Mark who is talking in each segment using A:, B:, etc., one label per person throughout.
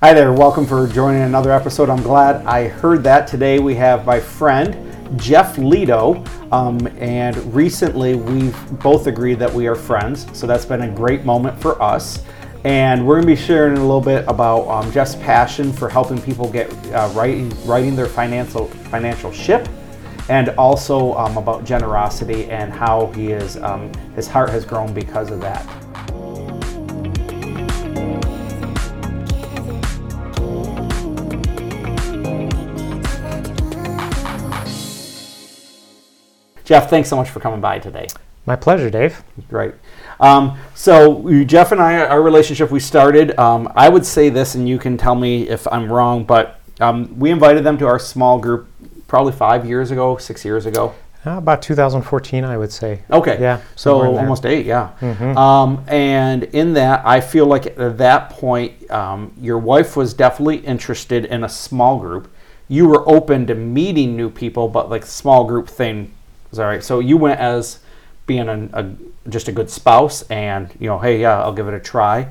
A: Hi there, welcome for joining another episode. I'm glad I heard that. Today we have my friend Jeff Lido, um, and recently we've both agreed that we are friends, so that's been a great moment for us. And we're going to be sharing a little bit about um, Jeff's passion for helping people get uh, writing, writing their financial financial ship, and also um, about generosity and how he is um, his heart has grown because of that. Jeff, thanks so much for coming by today.
B: My pleasure, Dave.
A: Great. Um, so Jeff and I, our relationship, we started. Um, I would say this, and you can tell me if I'm wrong, but um, we invited them to our small group probably five years ago, six years ago.
B: Uh, about 2014, I would say.
A: Okay.
B: Yeah.
A: So almost eight, yeah. Mm-hmm. Um, and in that, I feel like at that point, um, your wife was definitely interested in a small group. You were open to meeting new people, but like small group thing all right. So you went as being a, just a good spouse, and you know, hey, yeah, I'll give it a try.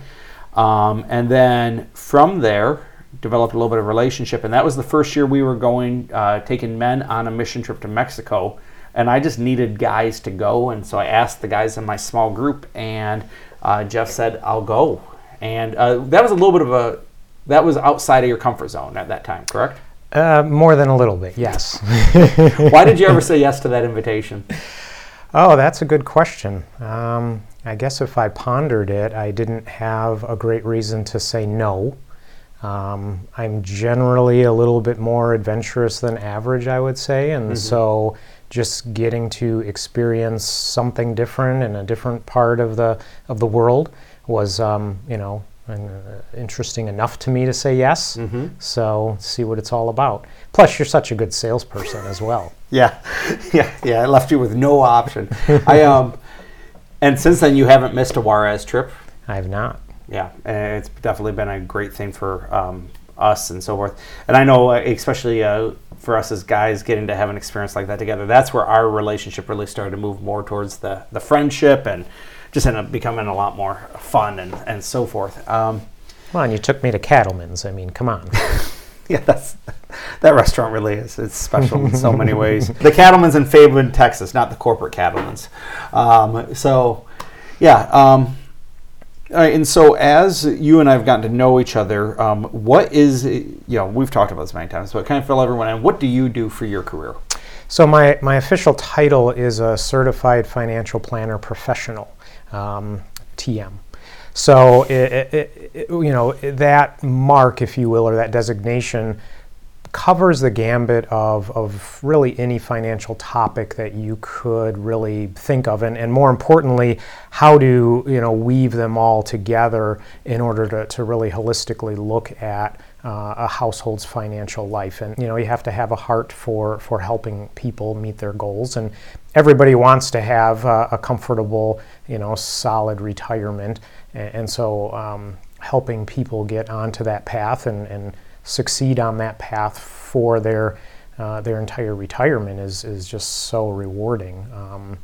A: Um, and then from there, developed a little bit of relationship, and that was the first year we were going, uh, taking men on a mission trip to Mexico, and I just needed guys to go, and so I asked the guys in my small group, and uh, Jeff said, "I'll go," and uh, that was a little bit of a that was outside of your comfort zone at that time, correct?
B: Uh, more than a little bit, yes.
A: Why did you ever say yes to that invitation?
B: Oh, that's a good question. Um, I guess if I pondered it, I didn't have a great reason to say no. Um, I'm generally a little bit more adventurous than average, I would say, and mm-hmm. so just getting to experience something different in a different part of the of the world was, um, you know, and uh, interesting enough to me to say yes. Mm-hmm. So see what it's all about. Plus, you're such a good salesperson as well.
A: Yeah, yeah, yeah. I left you with no option. I um, and since then you haven't missed a Juarez trip.
B: I have not.
A: Yeah, and it's definitely been a great thing for um, us and so forth. And I know, uh, especially uh, for us as guys, getting to have an experience like that together. That's where our relationship really started to move more towards the the friendship and just ended up becoming a lot more fun and, and so forth. Um,
B: well, and you took me to Cattleman's. I mean, come on.
A: yeah, that's that restaurant really is. It's special in so many ways. The Cattleman's in Fayetteville, Texas, not the corporate Cattleman's. Um, so, yeah. Um, and so, as you and I have gotten to know each other, um, what is you know we've talked about this many times, but kind of fill everyone in. What do you do for your career?
B: So my my official title is a certified financial planner professional um, TM. So, it, it, it, you know, that mark, if you will, or that designation covers the gambit of, of really any financial topic that you could really think of and, and more importantly how to you know weave them all together in order to, to really holistically look at uh, a household's financial life. And you know, you have to have a heart for for helping people meet their goals. And everybody wants to have uh, a comfortable, you know, solid retirement. And, and so, um, helping people get onto that path and, and succeed on that path for their uh, their entire retirement is is just so rewarding. Um,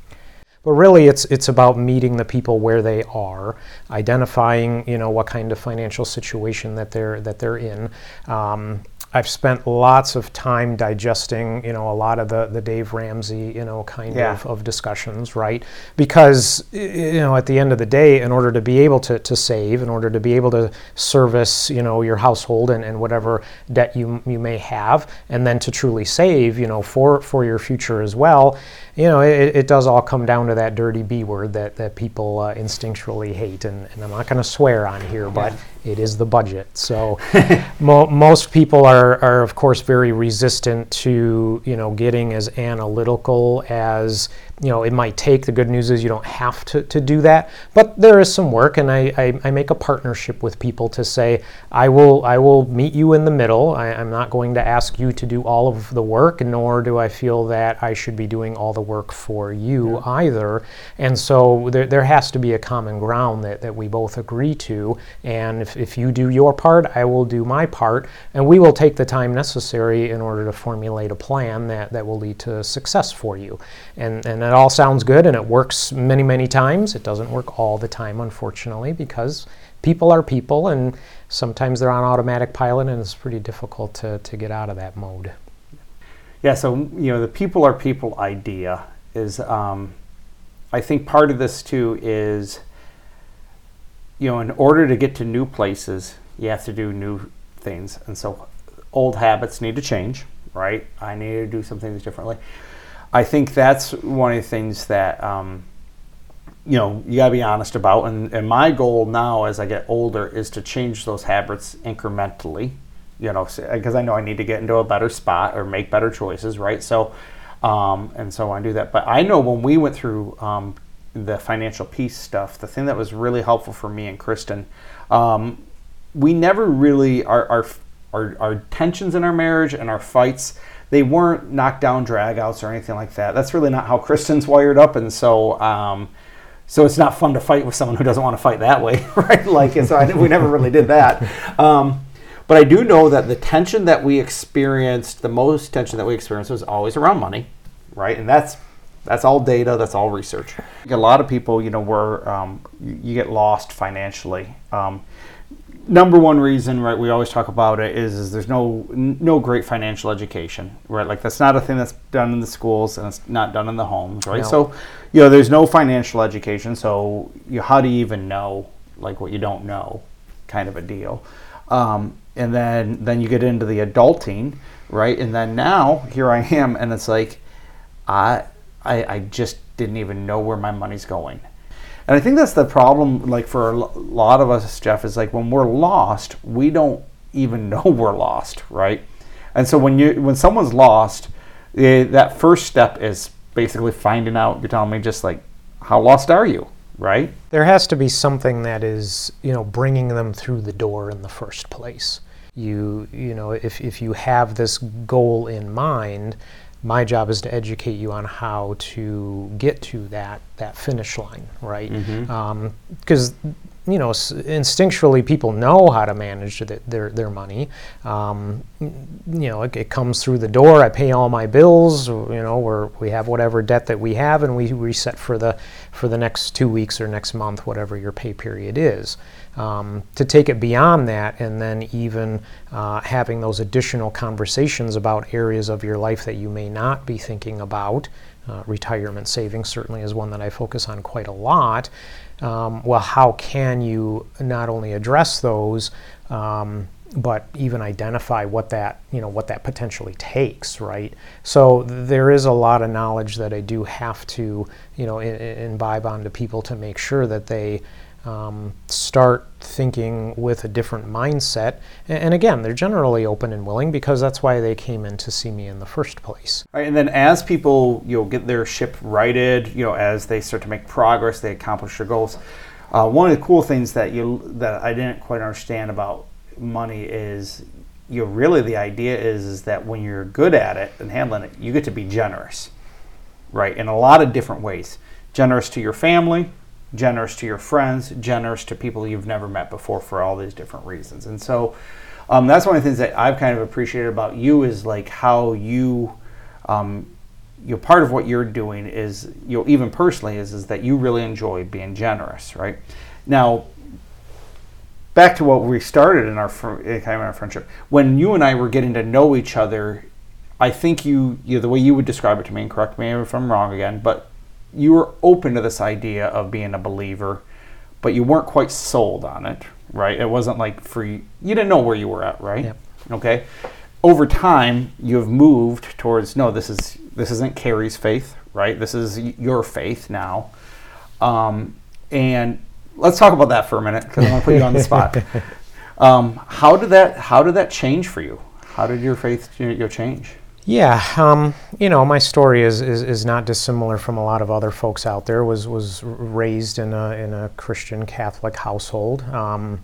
B: but really, it's it's about meeting the people where they are, identifying you know what kind of financial situation that they're that they're in, um, I've spent lots of time digesting, you know, a lot of the, the Dave Ramsey, you know, kind yeah. of, of discussions, right? Because, you know, at the end of the day, in order to be able to, to save, in order to be able to service, you know, your household and, and whatever debt you, you may have, and then to truly save, you know, for, for your future as well, you know, it, it does all come down to that dirty B word that, that people uh, instinctually hate. And, and I'm not going to swear on here, but it is the budget. So mo- most people are, are, of course, very resistant to, you know, getting as analytical as you know, it might take. The good news is you don't have to, to do that, but there is some work, and I, I, I make a partnership with people to say, I will I will meet you in the middle. I, am not going to ask you to do all of the work, nor do I feel that I should be doing all the work for you yeah. either. And so there, there has to be a common ground that, that we both agree to. And if, if you do your part, I will do my part, and we will take the time necessary in order to formulate a plan that, that will lead to success for you. And, and it all sounds good and it works many, many times. It doesn't work all the time, unfortunately, because people are people, and sometimes they're on automatic pilot, and it's pretty difficult to, to get out of that mode.
A: Yeah, so you know the people are people idea is, um, I think part of this too is, you know, in order to get to new places, you have to do new things, and so old habits need to change, right? I need to do some things differently. I think that's one of the things that um, you know you got to be honest about, and, and my goal now as I get older is to change those habits incrementally you know, because I know I need to get into a better spot or make better choices, right? So, um, and so I do that. But I know when we went through um, the financial peace stuff, the thing that was really helpful for me and Kristen, um, we never really our, our our our tensions in our marriage and our fights. They weren't knockdown dragouts or anything like that. That's really not how Kristen's wired up, and so um, so it's not fun to fight with someone who doesn't want to fight that way, right? Like, and so I, we never really did that. Um, but I do know that the tension that we experienced, the most tension that we experienced, was always around money, right? And that's that's all data. That's all research. A lot of people, you know, were um, you get lost financially. Um, number one reason, right? We always talk about it is, is there's no no great financial education, right? Like that's not a thing that's done in the schools and it's not done in the homes, right? No. So, you know, there's no financial education. So, you how do you even know like what you don't know, kind of a deal. Um, and then then you get into the adulting, right? And then now here I am, and it's like I I, I just didn't even know where my money's going. And I think that's the problem, like for a lot of us, Jeff, is like when we're lost, we don't even know we're lost, right? And so when you when someone's lost, eh, that first step is basically finding out. You're telling me just like, how lost are you? right?
B: There has to be something that is, you know, bringing them through the door in the first place. You, you know, if, if you have this goal in mind, my job is to educate you on how to get to that that finish line, right? Because mm-hmm. um, you know, instinctually people know how to manage their their money. Um, you know, it, it, comes through the door. I pay all my bills. You know, we we have whatever debt that we have, and we reset for the for the next two weeks or next month, whatever your pay period is. Um, to take it beyond that, and then even uh, having those additional conversations about areas of your life that you may not be thinking about. Uh, retirement savings certainly is one that I focus on quite a lot um, well, how can you not only address those, um, but even identify what that you know what that potentially takes, right? So there is a lot of knowledge that I do have to you know I- imbibe onto people to make sure that they um, start thinking with a different mindset. And, again, they're generally open and willing because that's why they came in to see me in the first place.
A: And then as people you know get their ship righted, you know as they start to make progress, they accomplish their goals. Uh, one of the cool things that you that I didn't quite understand about money is you really the idea is is that when you're good at it and handling it, you get to be generous, right? In a lot of different ways. Generous to your family, generous to your friends, generous to people you've never met before for all these different reasons. And so um, that's one of the things that I've kind of appreciated about you is like how you, um, you know, part of what you're doing is, you know, even personally is, is that you really enjoy being generous, right? Now, back to what we started in our kind of our friendship. When you and I were getting to know each other, I think you, you know, the way you would describe it to me, and correct me if I'm wrong again, but you were open to this idea of being a believer, but you weren't quite sold on it, right? It wasn't like free. You didn't know where you were at, right? Yep. Okay. Over time, you have moved towards no. This is this isn't Carrie's faith, right? This is your faith now. Um, and let's talk about that for a minute because I want to put you on the spot. Um, how did that How did that change for you? How did your faith you know, change?
B: Yeah, um, you know, my story is, is, is not dissimilar from a lot of other folks out there. Was was raised in a in a Christian Catholic household. Um,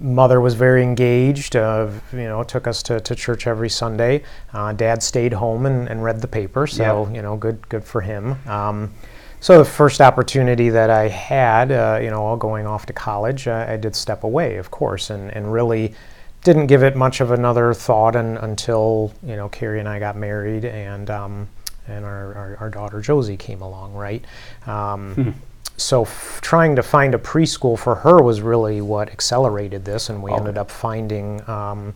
B: mother was very engaged. Uh, you know, took us to, to church every Sunday. Uh, Dad stayed home and, and read the paper, so you know, good good for him. Um, so the first opportunity that I had, uh, you know, all going off to college, uh, I did step away, of course, and and really didn't give it much of another thought and, until you know Carrie and I got married and um, and our, our, our, daughter Josie came along, right? Um, hmm. so f- trying to find a preschool for her was really what accelerated this, and we
A: Oh.
B: ended up finding um,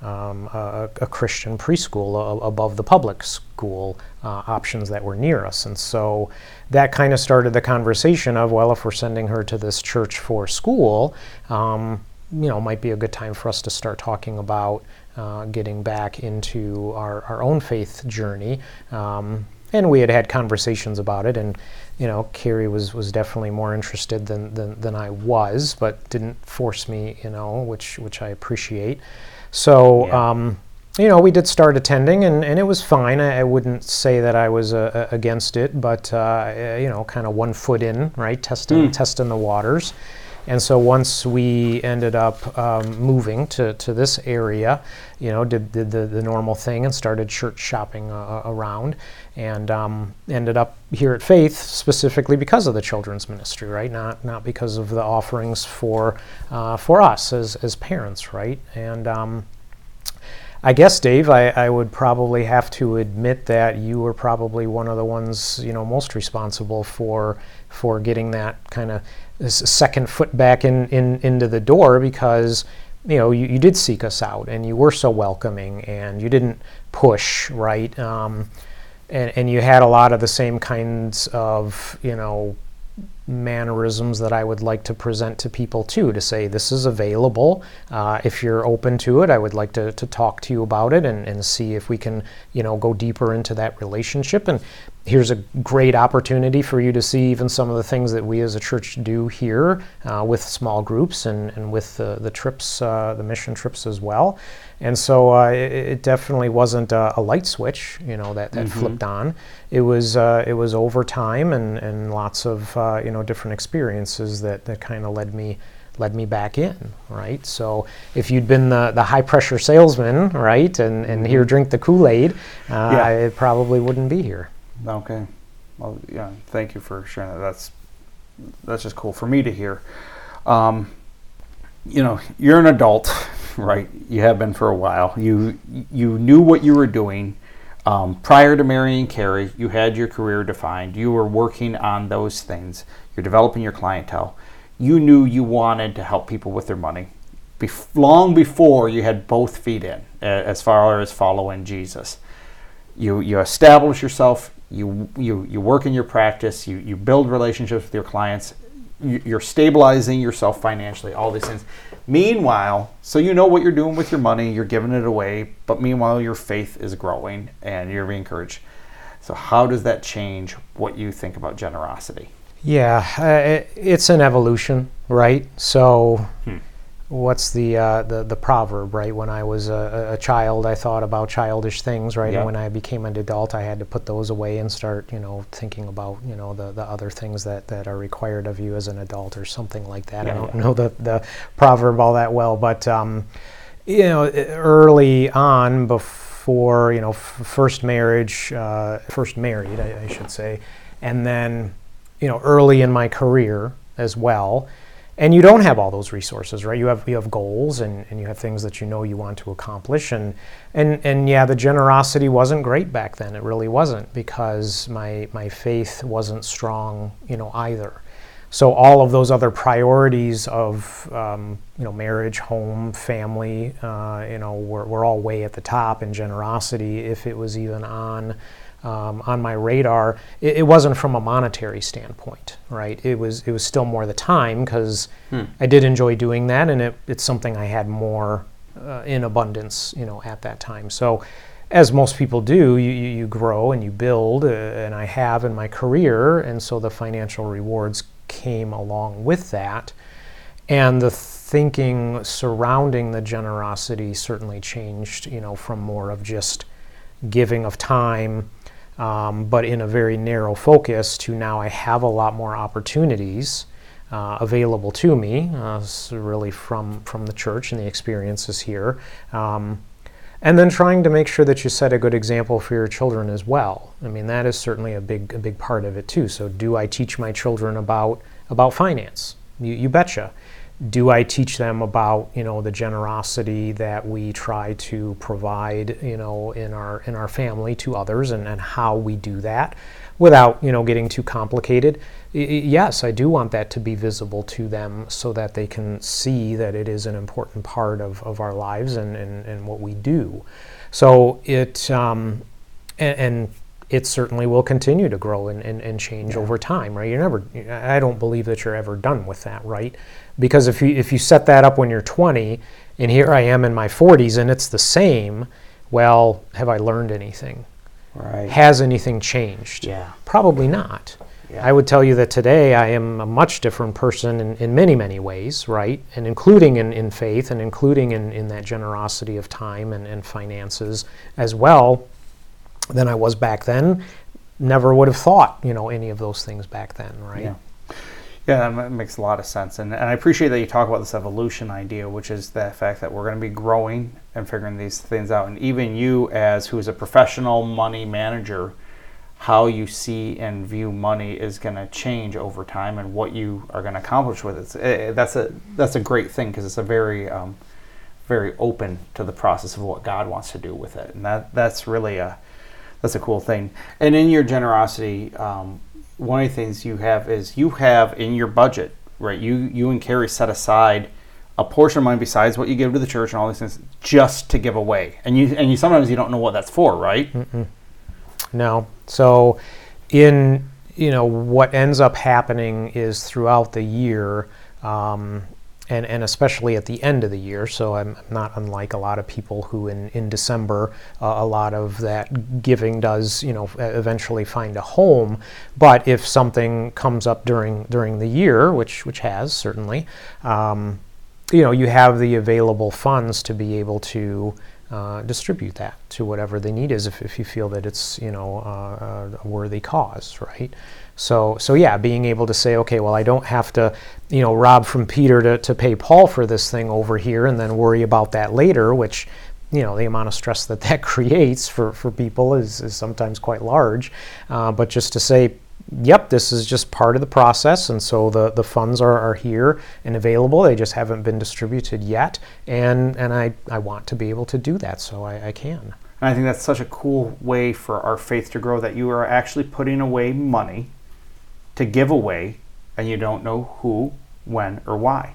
B: um, a, a Christian preschool a- above the public school uh, options that were near us, and so that kind of started the conversation of well, if we're sending her to this church for school, um, you know, might be a good time for us to start talking about uh, getting back into our, our own faith journey. Um, and we had had conversations about it, and you know, Carrie was, was definitely more interested than, than, than I was, but didn't force me, you know, which which I appreciate. So.
A: Yeah.
B: Um, you know, we did start attending, and, and it was fine. I, I wouldn't say that I was uh, uh, against it, but uh, you know, kind of one foot in, right, testing testing the waters. And so once we ended up um, moving to, to this area, you know, did, did the, the normal thing and started church shopping uh, around, and um, ended up here at Faith specifically because of the children's ministry, right? Not not because of the offerings for uh, for us as as parents, right? And um, I guess, Dave, I, I would probably have to admit that you were probably one of the ones, you know, most responsible for for getting that kind of second foot back in, in into the door because you know you, you did seek us out and you were so welcoming and you didn't push right um, and, and you had a lot of the same kinds of you know mannerisms that I would like to present to people too to say this is available uh, if you're open to it I would like to, to talk to you about it and, and see if we can you know go deeper into that relationship and here's a great opportunity for you to see even some of the things that we as a church do here uh, with small groups and, and with the, the trips, uh, the mission trips as well. And so uh, it, it definitely wasn't a, a light switch, you know, that, that flipped on. It was uh, it was over time and, and lots of uh, you know different experiences that, that kind of led me led me back in, right? So if you'd been the, the high pressure salesman, right, and, and here drink the Kool Aid, uh,
A: Yeah.
B: it probably wouldn't be here.
A: Okay. Well, yeah. Thank you for sharing that. That's that's just cool for me to hear. Um, you know, you're an adult, right? You have been for a while. You you knew what you were doing um, prior to marrying Carrie. You had your career defined. You were working on those things. You're developing your clientele. You knew you wanted to help people with their money. Long before you had both feet in, as far as following Jesus you you establish yourself you you you work in your practice you you build relationships with your clients you, you're stabilizing yourself financially all these things meanwhile so you know what you're doing with your money you're giving it away but meanwhile your faith is growing and you're being encouraged. So how does that change what you think about generosity?
B: Yeah, uh, it, it's an evolution, right? So, what's the, uh, the the proverb, right? When I was a, a child, I thought about childish things, right?
A: Yeah.
B: And when I became an adult, I had to put those away and start, you know, thinking about, you know, the, the other things that, that are required of you as an adult or something like that.
A: Yeah,
B: I don't
A: yeah.
B: know the, the proverb all that well, but um, you know, early on, before you know, f- first marriage, uh, first married, I, I should say, and then you know, early in my career as well. And you don't have all those resources, right? You have you have goals and, and you have things that you know you want to accomplish and and and yeah, the generosity wasn't great back then. It really wasn't because my my faith wasn't strong, you know, either. So all of those other priorities of um, you know marriage, home, family, uh, you know, were, were all way at the top, and generosity, if it was even on um, on my radar, it, it wasn't from a monetary standpoint, right? It was it was still more the time because I did enjoy doing that, and it, it's something I had more uh, in abundance, you know, at that time. So as most people do, you, you, you grow and you build, uh, and I have in my career, and so the financial rewards came along with that. And the thinking surrounding the generosity certainly changed, you know, from more of just giving of time, um, but in a very narrow focus, to now I have a lot more opportunities uh, available to me, uh, really from, from the church and the experiences here. Um, and then trying to make sure that you set a good example for your children as well. I mean, that is certainly a big, a big part of it too. So, do I teach my children about about finance? You, you betcha. Do I teach them about you know the generosity that we try to provide you know in our in our family to others and, and how we do that? without you know getting too complicated. I- yes, I do want that to be visible to them so that they can see that it is an important part of, of our lives and, and, and what we do. So it um, and, and it certainly will continue to grow and, and, and change over time, right? You're never, I don't believe that you're ever done with that, right? Because if you, if you set that up when you're 20 and here I am in my 40s and it's the same, well, have I learned anything?
A: Right.
B: Has anything changed?
A: Yeah.
B: Probably not.
A: Yeah.
B: I would tell you that today I am a much different person in, in many, many ways, right? And including in, in faith and including in, in that generosity of time and, and finances as well than I was back then. Never would have thought, you know, any of those things back then, right?
A: Yeah. Yeah, that makes a lot of sense. And, and I appreciate that you talk about this evolution idea, which is the fact that we're going to be growing and figuring these things out. And even you, as who's a professional money manager, how you see and view money is going to change over time and what you are going to accomplish with it. It's- eh, eh, that's, a, that's a great thing because it's a very, um, very open to the process of what God wants to do with it. And that, that's really a, that's a cool thing. And in your generosity, um, one of the things you have is you have in your budget, right? You you and Carrie set aside a portion of money besides what you give to the church and all these things just to give away. And you and you sometimes you don't know what that's for, right?
B: No. So, in you know what ends up happening is throughout the year, um, and and especially at the end of the year. So I'm not unlike a lot of people who in in December uh, a lot of that giving does you know eventually find a home. But if something comes up during during the year, which which has certainly. Um, you know, you have the available funds to be able to uh, distribute that to whatever the need is if, if you feel that it's you know uh, a worthy cause right? So so yeah being able to say okay well i don't have to you know rob from peter to, to pay paul for this thing over here and then worry about that later which you know the amount of stress that that creates for, for people is, is sometimes quite large. Uh, but just to say yep, this is just part of the process, and so the, the funds are, are here and available. They just haven't been distributed yet, and and I, I want to be able to do that, so I, I can.
A: And I think that's such a cool way for our faith to grow that you are actually putting away money to give away and you don't know who, when, or why.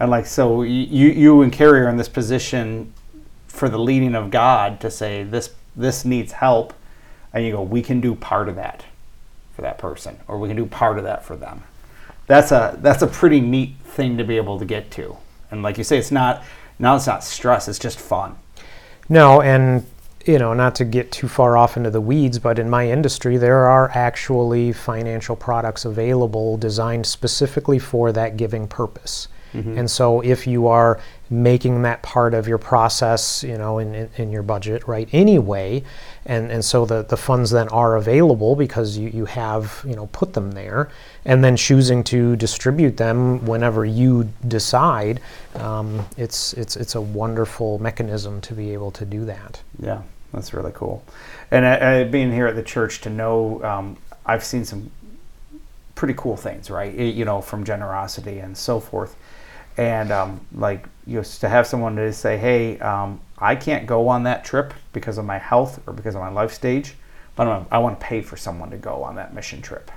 A: And like so you you and Carrie are in this position for the leading of God to say this this needs help and you go, we can do part of that for that person, or we can do part of that for them. That's a that's a pretty neat thing to be able to get to. And like you say, it's not now it's not stress, it's just fun.
B: No, and you know, not to get too far off into the weeds, but in my industry, there are actually financial products available designed specifically for that giving purpose. And so, if you are making that part of your process, you know, in, in, in your budget, right, anyway, and, and so the, the funds then are available because you, you have, you know, put them there, and then choosing to distribute them whenever you decide, um, it's, it's, it's a wonderful mechanism to be able to do that.
A: Yeah, that's really cool. And uh, uh, being here at the church to know, um, I've seen some pretty cool things, right? Y- You know, from generosity and so forth. And um, like, you know, to have someone to say, hey, um, I can't go on that trip because of my health or because of my life stage, but I'm, I want to pay for someone to go on that mission trip.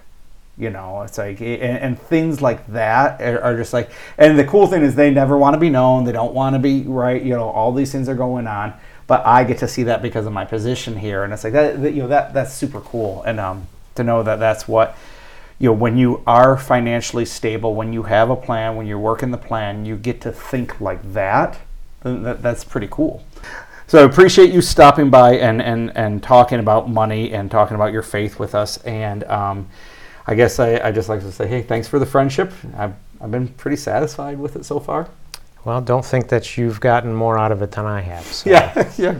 A: You know, it's like, and, and things like that are, are just like, and the cool thing is they never want to be known. They don't want to be right. You know, all these things are going on, but I get to see that because of my position here, and it's like that. that you know, that that's super cool, and um, to know that that's what you know when you are financially stable, when you have a plan, when you're working the plan, you get to think like that. that that's pretty cool. So I appreciate you stopping by and, and, and talking about money and talking about your faith with us. And um, I guess I, I just like to say, hey, thanks for the friendship. I've, I've been pretty satisfied with it so far.
B: Well, don't think that you've gotten more out of it than I have. So.
A: Yeah, yeah.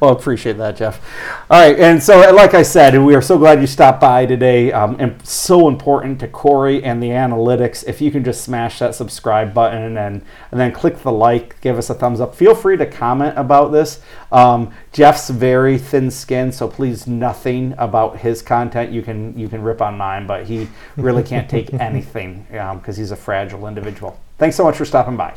A: Well, appreciate that, Jeff. All right, and so like I said, we are so glad you stopped by today. Um, and so important to Corey and the analytics. If you can just smash that subscribe button and and then click the like, give us a thumbs up. Feel free to comment about this. Um, Jeff's very thin-skinned, so please nothing about his content. You can you can rip on mine, but he really can't take anything because he's a fragile individual. Thanks so much for stopping by.